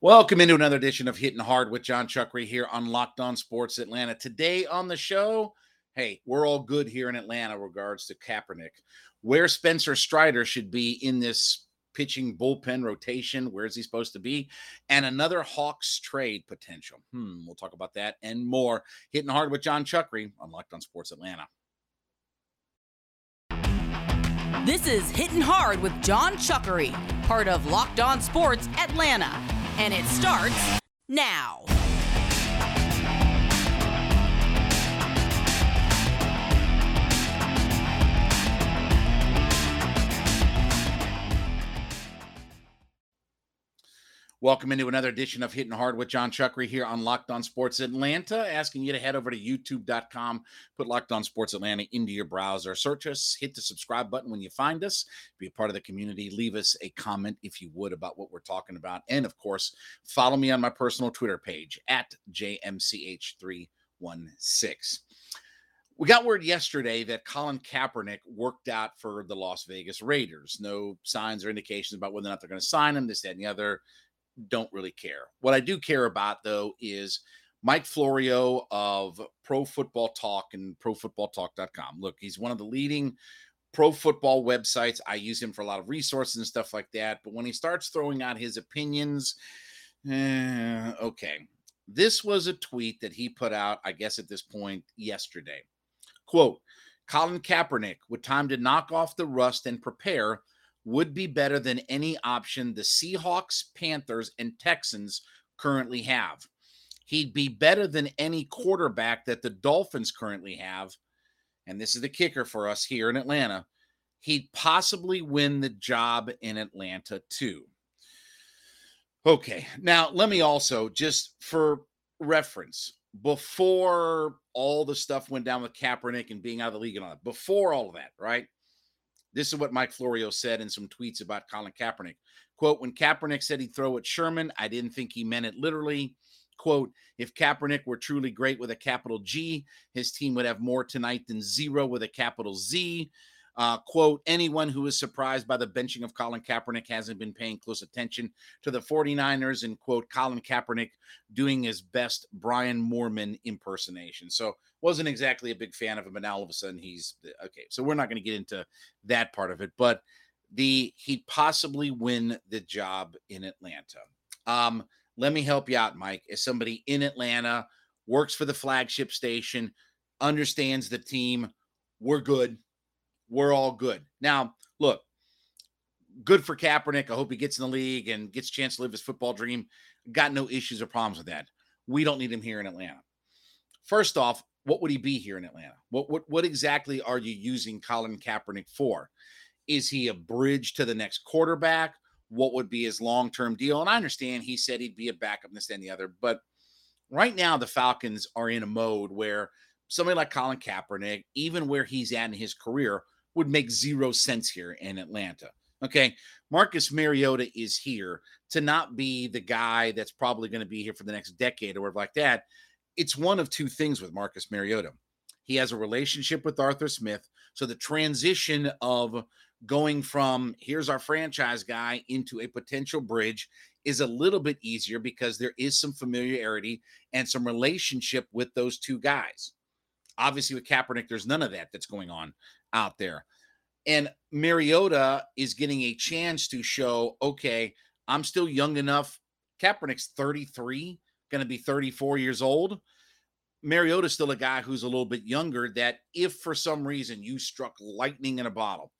Welcome into another edition of Hitting Hard with Jon Chuckery here on Locked On Sports Atlanta. Today on the show, hey, we're all good here in Atlanta regards to Kaepernick. Where Spencer Strider should be in this pitching bullpen rotation. Where is he supposed to be? And another Hawks trade potential. Hmm, we'll talk about that and more. Hitting Hard with Jon Chuckery on Locked On Sports Atlanta. This is Hitting Hard with Jon Chuckery, part of Locked On Sports Atlanta and it starts now. Welcome into another edition of Hitting Hard with Jon Chuckery here on Locked On Sports Atlanta. Asking you to head over to youtube.com, put Locked On Sports Atlanta into your browser, search us, hit the subscribe button when you find us, be a part of the community, leave us a comment if you would about what we're talking about. And of course, follow me on my personal Twitter page at JMCH316. We got word yesterday that Colin Kaepernick worked out for the Las Vegas Raiders. No signs or indications about whether or not they're going to sign him, this, that, and the other don't really care. What I do care about, though, is Mike Florio of Pro Football Talk and ProFootballTalk.com. Look, he's one of the leading pro football websites. I use him for a lot of resources and stuff like that. But when he starts throwing out his opinions, eh, okay. This was a tweet that he put out, I guess, at this point yesterday. Quote Colin Kaepernick, with time to knock off the rust and prepare, would be better than any option the Seahawks, Panthers, and Texans currently have. He'd be better than any quarterback that the Dolphins currently have. And this is the kicker for us here in Atlanta. He'd possibly win the job in Atlanta too. Okay. Now, let me also, just for reference, before all the stuff went down with Kaepernick and being out of the league and all that, before all of that, right? This is what Mike Florio said in some tweets about Colin Kaepernick. Quote, when Kaepernick said he'd throw at Sherman, I didn't think he meant it literally. Quote, if Kaepernick were truly great with a capital G, his team would have more tonight than zero with a capital Z. Uh, quote, anyone who is surprised by the benching of Colin Kaepernick hasn't been paying close attention to the 49ers, and quote, Colin Kaepernick doing his best Brian Moorman impersonation. So wasn't exactly a big fan of him, but now all of a sudden he's okay. So we're not going to get into that part of it, but the he'd possibly win the job in Atlanta. Um, let me help you out, Mike. As somebody in Atlanta, works for the flagship station, understands the team, we're good we're all good. Now, look, good for Kaepernick. I hope he gets in the league and gets a chance to live his football dream. Got no issues or problems with that. We don't need him here in Atlanta. First off, what would he be here in Atlanta? What what what exactly are you using Colin Kaepernick for? Is he a bridge to the next quarterback? What would be his long-term deal? And I understand he said he'd be a backup, this and the other, but right now the Falcons are in a mode where somebody like Colin Kaepernick, even where he's at in his career, would make zero sense here in Atlanta. Okay. Marcus Mariota is here to not be the guy that's probably going to be here for the next decade or whatever like that. It's one of two things with Marcus Mariota. He has a relationship with Arthur Smith. So the transition of going from here's our franchise guy into a potential bridge is a little bit easier because there is some familiarity and some relationship with those two guys. Obviously, with Kaepernick, there's none of that that's going on out there. And Mariota is getting a chance to show, okay, I'm still young enough. Kaepernick's 33, going to be 34 years old. Mariota's still a guy who's a little bit younger that if for some reason you struck lightning in a bottle,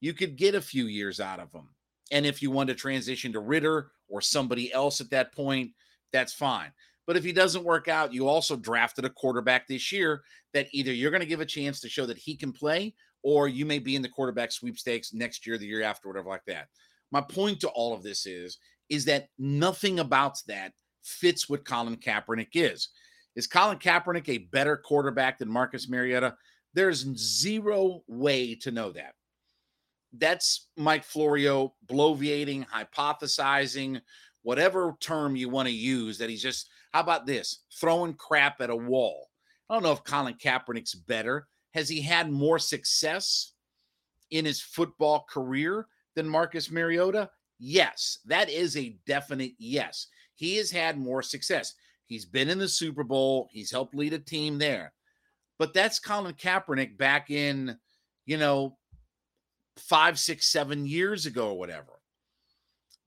you could get a few years out of him. And if you want to transition to Ridder or somebody else at that point, that's fine. But if he doesn't work out, you also drafted a quarterback this year that either you're going to give a chance to show that he can play, or you may be in the quarterback sweepstakes next year, the year after, whatever like that. My point to all of this is, is that nothing about that fits what Colin Kaepernick is. Is Colin Kaepernick a better quarterback than Marcus Mariota? There's zero way to know that. That's Mike Florio bloviating, hypothesizing, whatever term you want to use, that he's just how about this? Throwing crap at a wall. I don't know if Colin Kaepernick's better. Has he had more success in his football career than Marcus Mariota? Yes, that is a definite yes. He has had more success. He's been in the Super Bowl, he's helped lead a team there. But that's Colin Kaepernick back in, you know, five, six, seven years ago or whatever.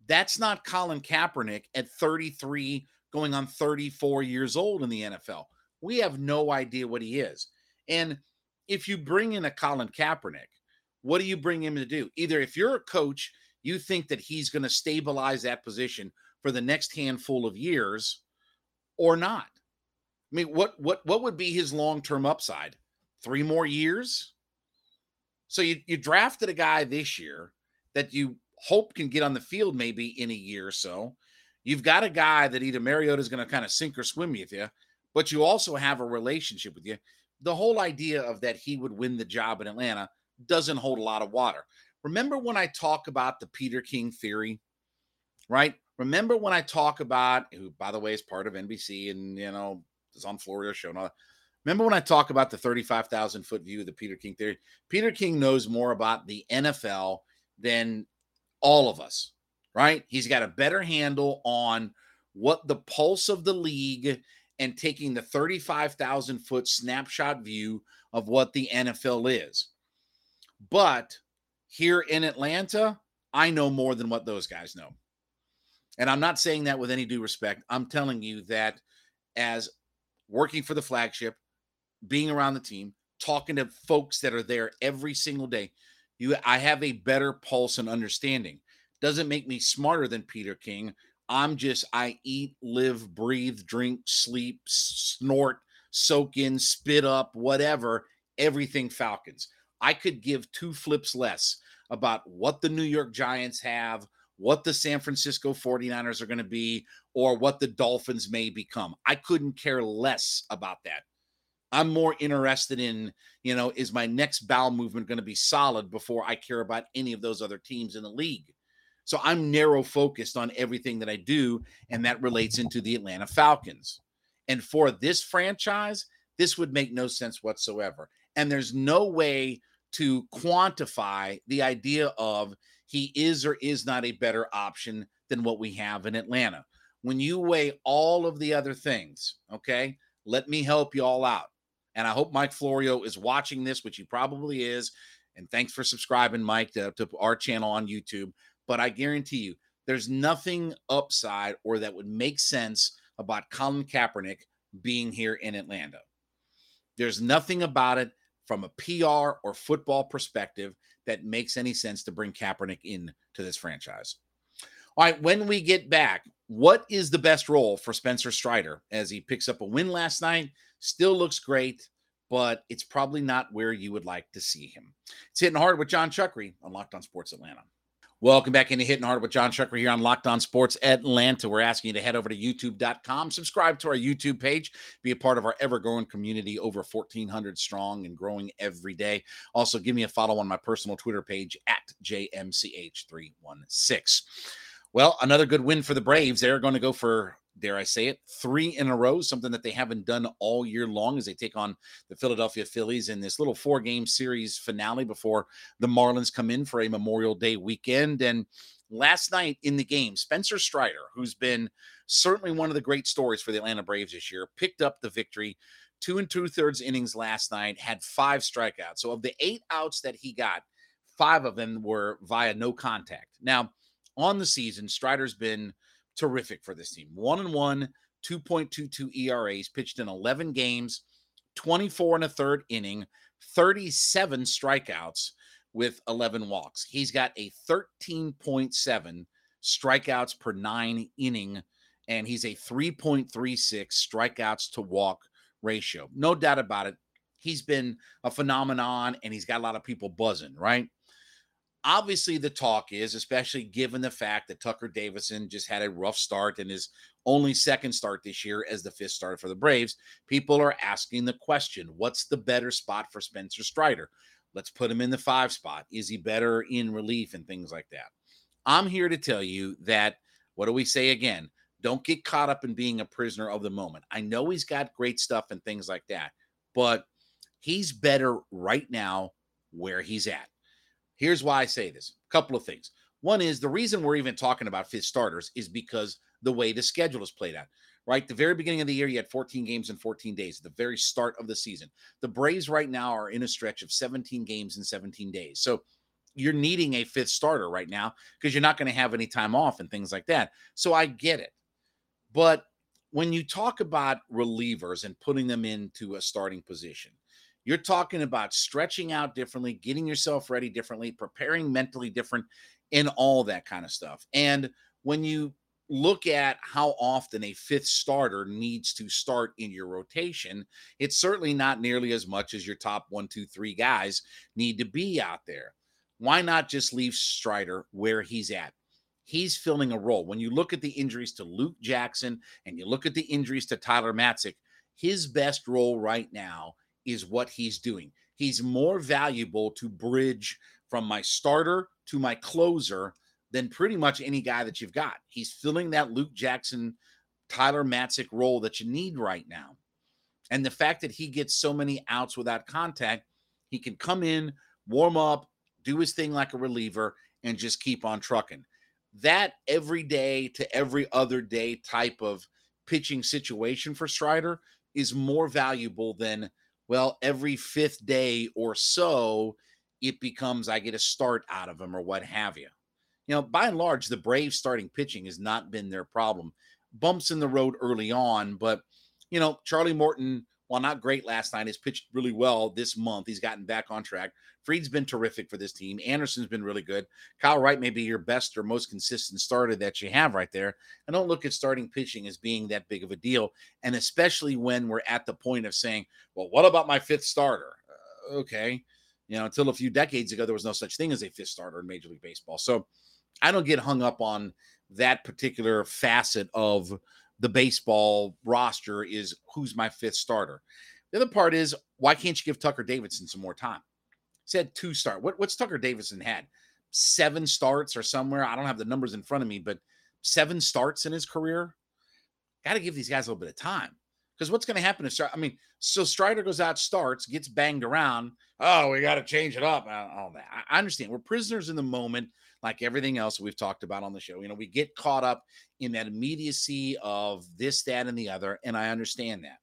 That's not Colin Kaepernick at 33, going on 34 years old in the NFL. We have no idea what he is. And if you bring in a Colin Kaepernick, what do you bring him to do? Either if you're a coach, you think that he's going to stabilize that position for the next handful of years or not. I mean, what what what would be his long-term upside? 3 more years? So you you drafted a guy this year that you hope can get on the field maybe in a year or so. You've got a guy that either Mariota is going to kind of sink or swim with you, but you also have a relationship with you. The whole idea of that he would win the job in Atlanta doesn't hold a lot of water. Remember when I talk about the Peter King theory, right? Remember when I talk about who, by the way, is part of NBC and you know is on Florio's show. And all Remember when I talk about the 35,000 foot view of the Peter King theory? Peter King knows more about the NFL than all of us, right? He's got a better handle on what the pulse of the league and taking the 35,000 foot snapshot view of what the NFL is. But here in Atlanta, I know more than what those guys know. And I'm not saying that with any due respect. I'm telling you that as working for the flagship, being around the team, talking to folks that are there every single day, you I have a better pulse and understanding. Doesn't make me smarter than Peter King. I'm just I eat, live, breathe, drink, sleep, snort, soak in, spit up, whatever, everything Falcons. I could give two flips less about what the New York Giants have, what the San Francisco 49ers are going to be, or what the Dolphins may become. I couldn't care less about that. I'm more interested in, you know, is my next bowel movement going to be solid before I care about any of those other teams in the league? So I'm narrow focused on everything that I do, and that relates into the Atlanta Falcons. And for this franchise, this would make no sense whatsoever. And there's no way to quantify the idea of he is or is not a better option than what we have in Atlanta. When you weigh all of the other things, okay, let me help you all out. And I hope Mike Florio is watching this, which he probably is. And thanks for subscribing, Mike, to, to our channel on YouTube. But I guarantee you, there's nothing upside or that would make sense about Colin Kaepernick being here in Atlanta. There's nothing about it from a PR or football perspective that makes any sense to bring Kaepernick in to this franchise. All right, when we get back, what is the best role for Spencer Strider as he picks up a win last night? Still looks great, but it's probably not where you would like to see him. It's hitting hard with Jon Chuckery on Locked On Sports Atlanta. Welcome back into Hitting Hard with Jon Chuckery here on Locked On Sports Atlanta. We're asking you to head over to youtube.com, subscribe to our YouTube page, be a part of our ever growing community, over 1,400 strong and growing every day. Also, give me a follow on my personal Twitter page at JMCH316. Well, another good win for the Braves. They're going to go for dare I say it, three in a row, something that they haven't done all year long as they take on the Philadelphia Phillies in this little four game series finale before the Marlins come in for a Memorial Day weekend. And last night in the game, Spencer Strider, who's been certainly one of the great stories for the Atlanta Braves this year, picked up the victory. Two and two thirds innings last night, had five strikeouts. So, of the eight outs that he got, five of them were via no contact. Now, on the season, Strider's been terrific for this team. One and one, 2.22 ERAs, pitched in 11 games, 24 and a third inning, 37 strikeouts with 11 walks. He's got a 13.7 strikeouts per nine inning, and he's a 3.36 strikeouts to walk ratio. No doubt about it. He's been a phenomenon and he's got a lot of people buzzing, right? Obviously the talk is especially given the fact that tucker davidson just had a rough start and his only second start this year as the fifth starter for the braves people are asking the question what's the better spot for spencer strider? Let's put him in the five spot. Is he better in relief and things like that? I'm here to tell you that what do we say again? Don't get caught up in being a prisoner of the moment. I know he's got great stuff and things like that but he's better right now where he's at Here's why I say this a couple of things. One is the reason we're even talking about fifth starters is because the way the schedule is played out. Right, the very beginning of the year, you had 14 games in 14 days. The very start of the season, the Braves right now are in a stretch of 17 games in 17 days. So you're needing a fifth starter right now because you're not going to have any time off and things like that. So I get it. But when you talk about relievers and putting them into a starting position, you're talking about stretching out differently, getting yourself ready differently, preparing mentally different, and all that kind of stuff. And when you look at how often a fifth starter needs to start in your rotation, it's certainly not nearly as much as your top one, two, three guys need to be out there. Why not just leave Strider where he's at? He's filling a role. When you look at the injuries to Luke Jackson and you look at the injuries to Tyler Matzek, his best role right now is what he's doing. He's more valuable to bridge from my starter to my closer than pretty much any guy that you've got. He's filling that Luke Jackson, Tyler Matzek role that you need right now. And the fact that he gets so many outs without contact, he can come in, warm up, do his thing like a reliever, and just keep on trucking that every day to every other day type of pitching situation for Strider is more valuable than, well, every fifth day or so, it becomes I get a start out of them or what have you. You know, by and large, the Braves starting pitching has not been their problem. Bumps in the road early on, but, you know, Charlie Morton while not great last night, has pitched really well this month. He's gotten back on track. Fried's been terrific for this team. Anderson's been really good. Kyle Wright may be your best or most consistent starter that you have right there. I don't look at starting pitching as being that big of a deal. And especially when we're at the point of saying, well, what about my fifth starter? Uh, okay. You know, until a few decades ago, there was no such thing as a fifth starter in Major League Baseball. So I don't get hung up on that particular facet of the baseball roster is who's my fifth starter. The other part is why can't you give Tucker Davidson some more time? He Said two start. What, what's Tucker Davidson had? Seven starts or somewhere. I don't have the numbers in front of me, but seven starts in his career. Got to give these guys a little bit of time. Because what's going to happen if I mean, so Strider goes out, starts, gets banged around. Oh, we got to change it up. All that. I understand. We're prisoners in the moment like everything else we've talked about on the show. You know, we get caught up in that immediacy of this, that, and the other. And I understand that.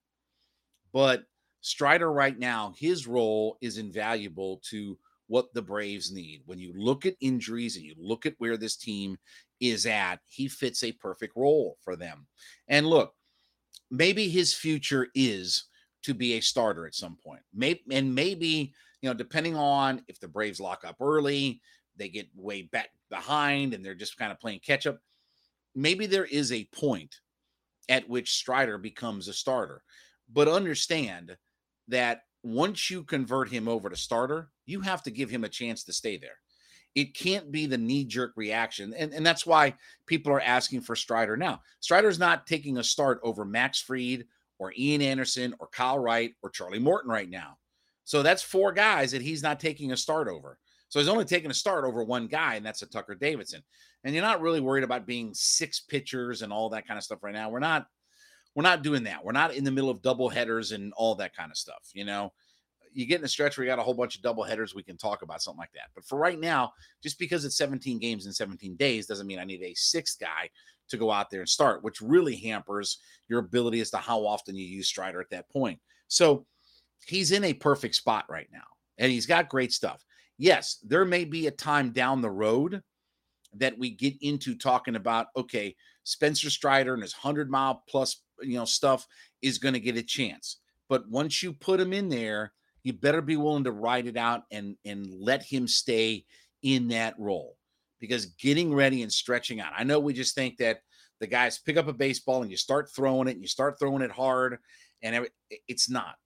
But Strider right now, his role is invaluable to what the Braves need. When you look at injuries and you look at where this team is at, he fits a perfect role for them. And look, maybe his future is to be a starter at some point. Maybe and maybe, you know, depending on if the Braves lock up early, they get way back behind and they're just kind of playing catch up. Maybe there is a point at which Strider becomes a starter, but understand that once you convert him over to starter, you have to give him a chance to stay there. It can't be the knee jerk reaction. And, and that's why people are asking for Strider now. Strider's not taking a start over Max Fried or Ian Anderson or Kyle Wright or Charlie Morton right now. So that's four guys that he's not taking a start over. So he's only taking a start over one guy, and that's a Tucker Davidson. And you're not really worried about being six pitchers and all that kind of stuff right now. We're not we're not doing that. We're not in the middle of double headers and all that kind of stuff. You know, you get in a stretch where you got a whole bunch of double headers, we can talk about something like that. But for right now, just because it's 17 games in 17 days doesn't mean I need a sixth guy to go out there and start, which really hampers your ability as to how often you use Strider at that point. So he's in a perfect spot right now, and he's got great stuff yes, there may be a time down the road that we get into talking about, okay, Spencer Strider and his 100 mile plus, you know, stuff is going to get a chance. But once you put him in there, you better be willing to ride it out and and let him stay in that role because getting ready and stretching out. I know we just think that the guys pick up a baseball and you start throwing it and you start throwing it hard and it's not.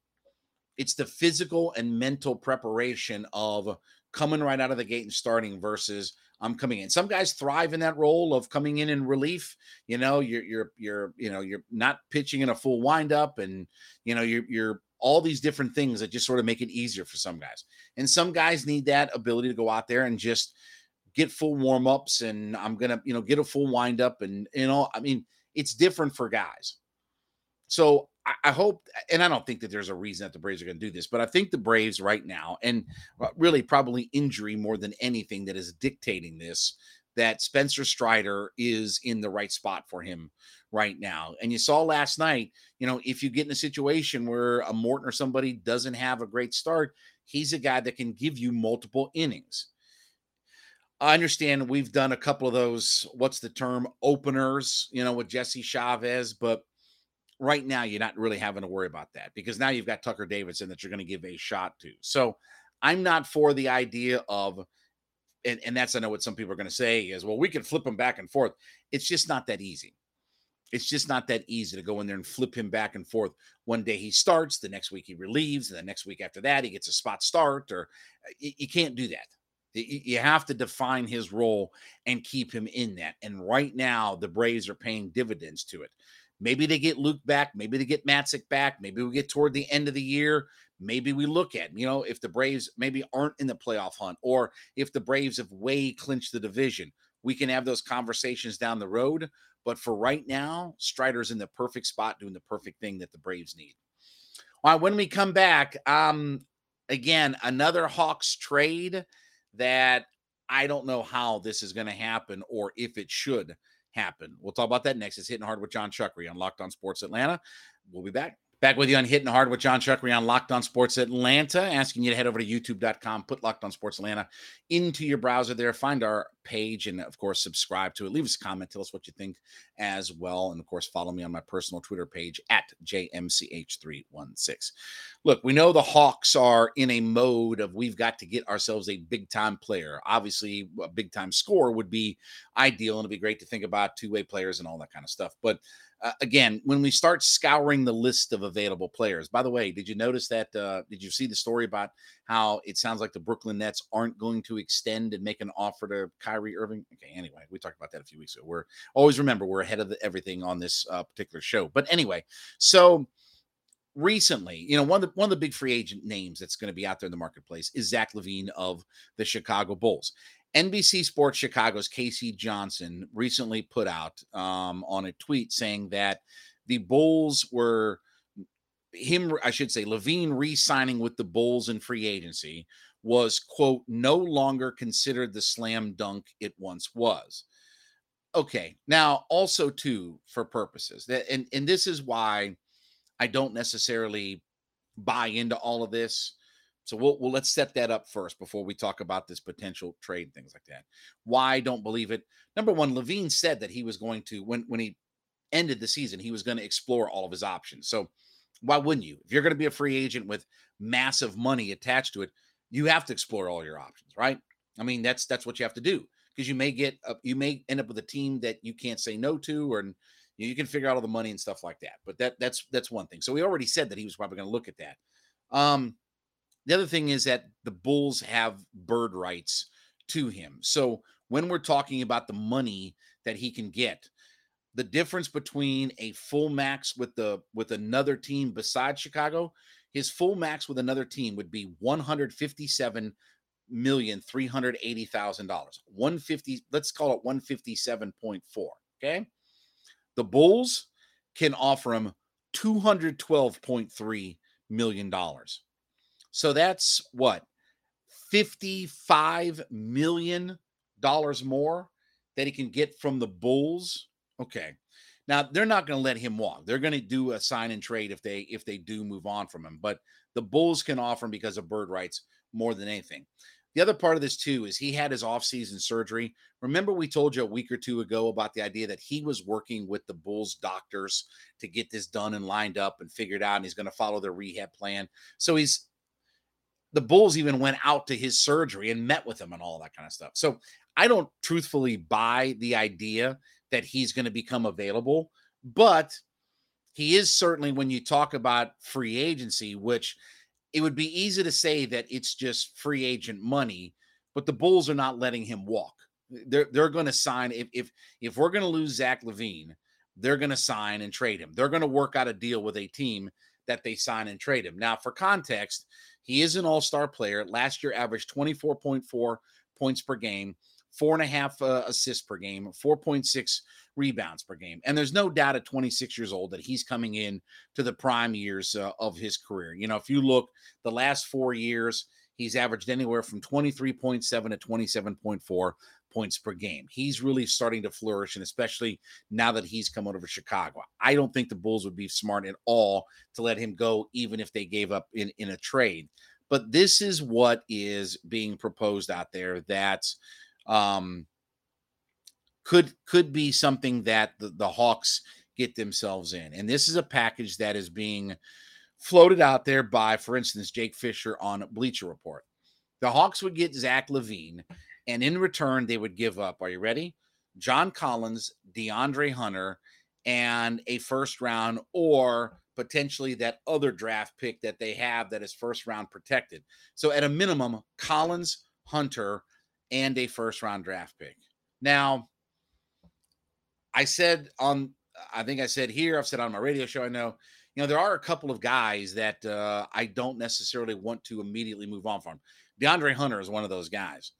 It's the physical and mental preparation of coming right out of the gate and starting versus I'm coming in. Some guys thrive in that role of coming in in relief. You know, you're you're you're you know you're not pitching in a full windup, and you know you're you're all these different things that just sort of make it easier for some guys. And some guys need that ability to go out there and just get full warm ups, and I'm gonna you know get a full windup, and you know I mean it's different for guys. So I hope, and I don't think that there's a reason that the Braves are going to do this, but I think the Braves right now, and uh, really probably injury more than anything that is dictating this, that Spencer Strider is in the right spot for him right now. And you saw last night, you know, if you get in a situation where a Morton or somebody doesn't have a great start, he's a guy that can give you multiple innings. I understand we've done a couple of those, what's the term, openers, you know, with Jesse Chavez, but right now you're not really having to worry about that because now you've got Tucker Davidson that you're going to give a shot to. So I'm not for the idea of, and, and that's I know what some people are going to say is, well, we can flip him back and forth. It's just not that easy. It's just not that easy to go in there and flip him back and forth. One day he starts, the next week he relieves, and the next week after that he gets a spot start, or uh, you, you can't do that. You have to define his role and keep him in that. And right now, the Braves are paying dividends to it. Maybe they get Luke back. Maybe they get Matzek back. Maybe we get toward the end of the year. Maybe we look at, you know, if the Braves maybe aren't in the playoff hunt or if the Braves have way clinched the division, we can have those conversations down the road. But for right now, Strider's in the perfect spot doing the perfect thing that the Braves need. All right, when we come back, um, again, another Hawks trade that I don't know how this is going to happen or if it should happen. We'll talk about that next. It's hitting hard with Jon Chuckery on Locked On Sports Atlanta. We'll be back. Back with you on Hitting Hard with Jon Chuckery on Locked On Sports Atlanta, asking you to head over to youtube.com, put Locked On Sports Atlanta into your browser there, find our page, and of course, subscribe to it. Leave us a comment, tell us what you think as well. And of course, follow me on my personal Twitter page at JMCH316. Look, we know the Hawks are in a mode of we've got to get ourselves a big time player. Obviously, a big time score would be ideal, and it'd be great to think about two way players and all that kind of stuff. But uh, again, when we start scouring the list of available players, by the way, did you notice that? Uh, did you see the story about how it sounds like the Brooklyn Nets aren't going to extend and make an offer to Kyrie Irving? Okay, anyway, we talked about that a few weeks ago. We're always remember we're ahead of the, everything on this uh, particular show. But anyway, so recently, you know, one of the one of the big free agent names that's going to be out there in the marketplace is Zach LaVine of the Chicago Bulls. NBC Sports Chicago's K.C. Johnson recently put out um, on a tweet saying that the Bulls were him, I should say, LaVine re-signing with the Bulls in free agency was quote no longer considered the slam dunk it once was. Okay, now also too for purposes that and and this is why I don't necessarily buy into all of this so we'll, we'll let's set that up first before we talk about this potential trade things like that. Why I don't believe it? Number one, LaVine said that he was going to when when he ended the season, he was going to explore all of his options. So why wouldn't you? If you're going to be a free agent with massive money attached to it, you have to explore all your options, right? I mean, that's that's what you have to do because you may get a, you may end up with a team that you can't say no to, or you can figure out all the money and stuff like that. But that that's that's one thing. So we already said that he was probably going to look at that. Um, the other thing is that the Bulls have bird rights to him. So when we're talking about the money that he can get, the difference between a full max with the with another team besides Chicago, his full max with another team would be 157 million three hundred eighty thousand dollars. 150, let's call it 157.4. Okay. The Bulls can offer him 212.3 million dollars. So that's what 55 million dollars more that he can get from the Bulls. Okay. Now they're not going to let him walk. They're going to do a sign and trade if they if they do move on from him. But the Bulls can offer him because of bird rights more than anything. The other part of this too is he had his off-season surgery. Remember we told you a week or two ago about the idea that he was working with the Bulls doctors to get this done and lined up and figured out and he's going to follow their rehab plan. So he's the Bulls even went out to his surgery and met with him and all that kind of stuff. So I don't truthfully buy the idea that he's going to become available, but he is certainly when you talk about free agency, which it would be easy to say that it's just free agent money, but the Bulls are not letting him walk. They're they're going to sign if if if we're going to lose Zach LaVine, they're going to sign and trade him. They're going to work out a deal with a team that they sign and trade him. Now, for context, he is an all star player. Last year, averaged 24.4 points per game, four and a half uh, assists per game, 4.6 rebounds per game. And there's no doubt at 26 years old that he's coming in to the prime years uh, of his career. You know, if you look the last four years, he's averaged anywhere from 23.7 to 27.4. points per game. He's really starting to flourish, and especially now that he's come over to Chicago. I don't think the Bulls would be smart at all to let him go, even if they gave up in, in a trade. But this is what is being proposed out there that um, could could be something that the, the Hawks get themselves in. And this is a package that is being floated out there by, for instance, Jake Fisher on Bleacher Report. The Hawks would get Zach LaVine, and in return, they would give up. Are you ready? John Collins, DeAndre Hunter, and a first round or potentially that other draft pick that they have that is first round protected. So at a minimum, Collins, Hunter, and a first round draft pick. Now, I said on, I think I said here, I've said on my radio show, I know, you know, there are a couple of guys that uh, I don't necessarily want to immediately move on from. DeAndre Hunter is one of those guys.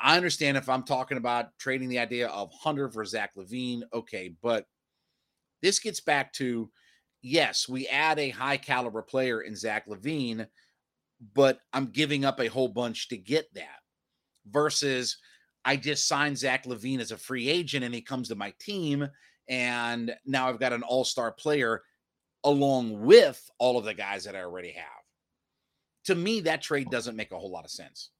I understand if I'm talking about trading the idea of Hunter for Zach LaVine, okay, but this gets back to yes, we add a high caliber player in Zach LaVine, but I'm giving up a whole bunch to get that versus I just signed Zach LaVine as a free agent and he comes to my team. And now I've got an all star player along with all of the guys that I already have. To me, that trade doesn't make a whole lot of sense.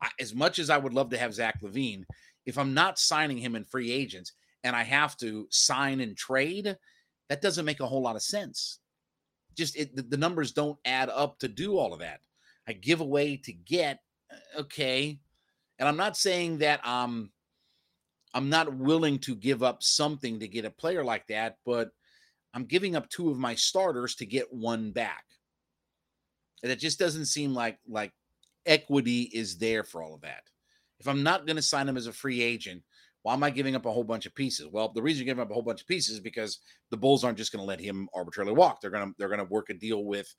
I, as much as I would love to have Zach LaVine, if I'm not signing him in free agents and I have to sign and trade, that doesn't make a whole lot of sense. Just it, the, numbers don't add up to do all of that. I give away to get, uh, okay. And I'm not saying that um I'm not willing to give up something to get a player like that, but I'm giving up two of my starters to get one back. And it just doesn't seem like like equity is there for all of that. If I'm not going to sign him as a free agent, why am I giving up a whole bunch of pieces? Well, the reason you're giving up a whole bunch of pieces is because the Bulls aren't just going to let him arbitrarily walk. They're going to they're going to work a deal with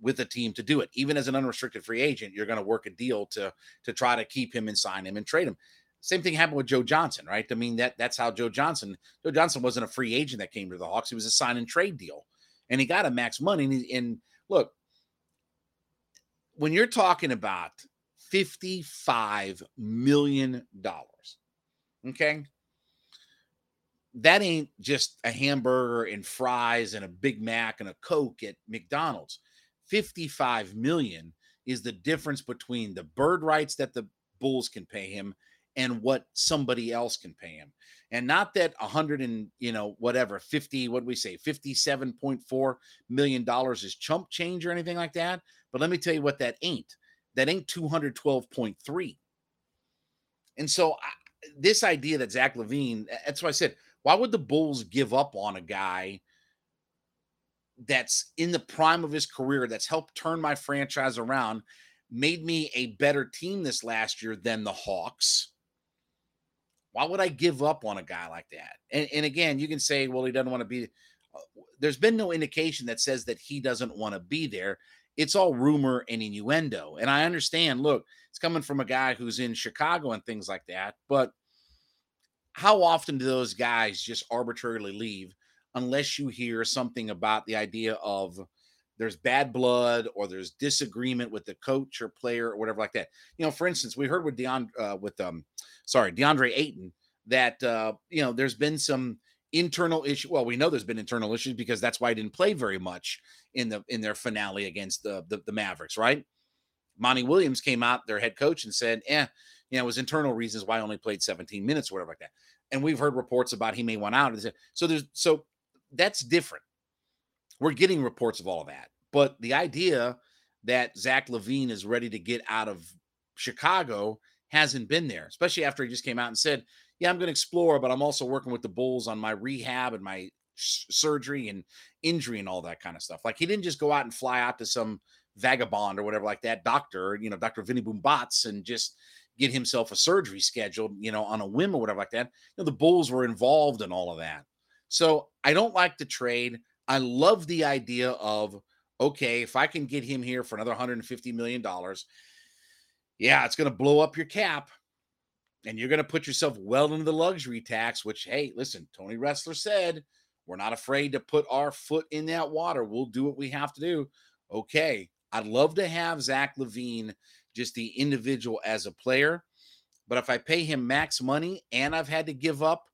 with a team to do it. Even as an unrestricted free agent, you're going to work a deal to to try to keep him and sign him and trade him. Same thing happened with Joe Johnson, right? I mean that that's how Joe Johnson Joe Johnson wasn't a free agent that came to the Hawks. He was a sign and trade deal, and he got a max money. And, he, and look, when you're talking about fifty five million dollars, okay, that ain't just a hamburger and fries and a Big Mac and a Coke at McDonald's. 55 million is the difference between the bird rights that the Bulls can pay him and what somebody else can pay him. And not that a hundred and you know whatever 50 what we say 57.4 million dollars is chump change or anything like that. But let me tell you what that ain't. That ain't 212.3. And so I, this idea that Zach LaVine, that's why I said, why would the Bulls give up on a guy that's in the prime of his career, that's helped turn my franchise around, made me a better team this last year than the Hawks. Why would I give up on a guy like that? And, and again, you can say, well, he doesn't want to be. There's been no indication that says that he doesn't want to be there. It's all rumor and innuendo. And I understand, look, it's coming from a guy who's in Chicago and things like that. But how often do those guys just arbitrarily leave unless you hear something about the idea of there's bad blood or there's disagreement with the coach or player or whatever like that. You know, for instance, we heard with Deon uh, with um sorry, DeAndre Ayton that uh you know there's been some internal issue. Well, we know there's been internal issues because that's why he didn't play very much in the in their finale against the the, the Mavericks, right? Monty Williams came out, their head coach, and said, "Eh, you know, it was internal reasons why I only played 17 minutes or whatever like that." And we've heard reports about he may want out. So there's so that's different. We're getting reports of all of that. But the idea that Zach LaVine is ready to get out of Chicago hasn't been there, especially after he just came out and said, Yeah, I'm going to explore, but I'm also working with the Bulls on my rehab and my surgery and injury and all that kind of stuff. Like he didn't just go out and fly out to some vagabond or whatever like that doctor, you know, Dr. Vinny Boom Bots and just get himself a surgery scheduled, you know, on a whim or whatever like that. You know, the Bulls were involved in all of that. So I don't like the trade. I love the idea of okay, if I can get him here for another 150 million dollars, yeah, it's going to blow up your cap, and you're going to put yourself well into the luxury tax. Which, hey, listen, Tony Ressler said we're not afraid to put our foot in that water. We'll do what we have to do. Okay, I'd love to have Zach LaVine, just the individual as a player, But if I pay him max money and I've had to give up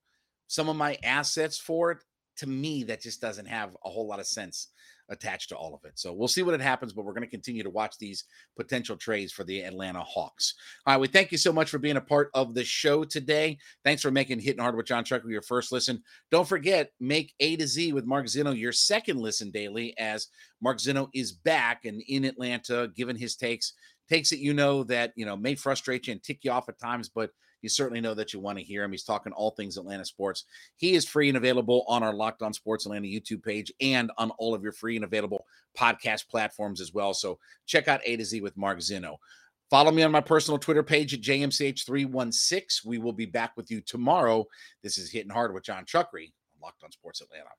some of my assets for it, to me, that just doesn't have a whole lot of sense attached to all of it. So we'll see what it happens, but we're going to continue to watch these potential trades for the Atlanta Hawks. All right, we thank you so much for being a part of the show today. Thanks for making Hitting Hard with Jon Chuckery your first listen. Don't forget, make A to Z with Mark Zeno your second listen daily as Mark Zeno is back and in Atlanta, giving his takes. Takes that you know that you know may frustrate you and tick you off at times, but you certainly know that you want to hear him. He's talking all things Atlanta sports. He is free and available on our Locked On Sports Atlanta YouTube page and on all of your free and available podcast platforms as well. So check out A to Z with Mark Zeno. Follow me on my personal Twitter page at JMCH316. We will be back with you tomorrow. This is Hitting Hard with Jon Chuckery on Locked On Sports Atlanta.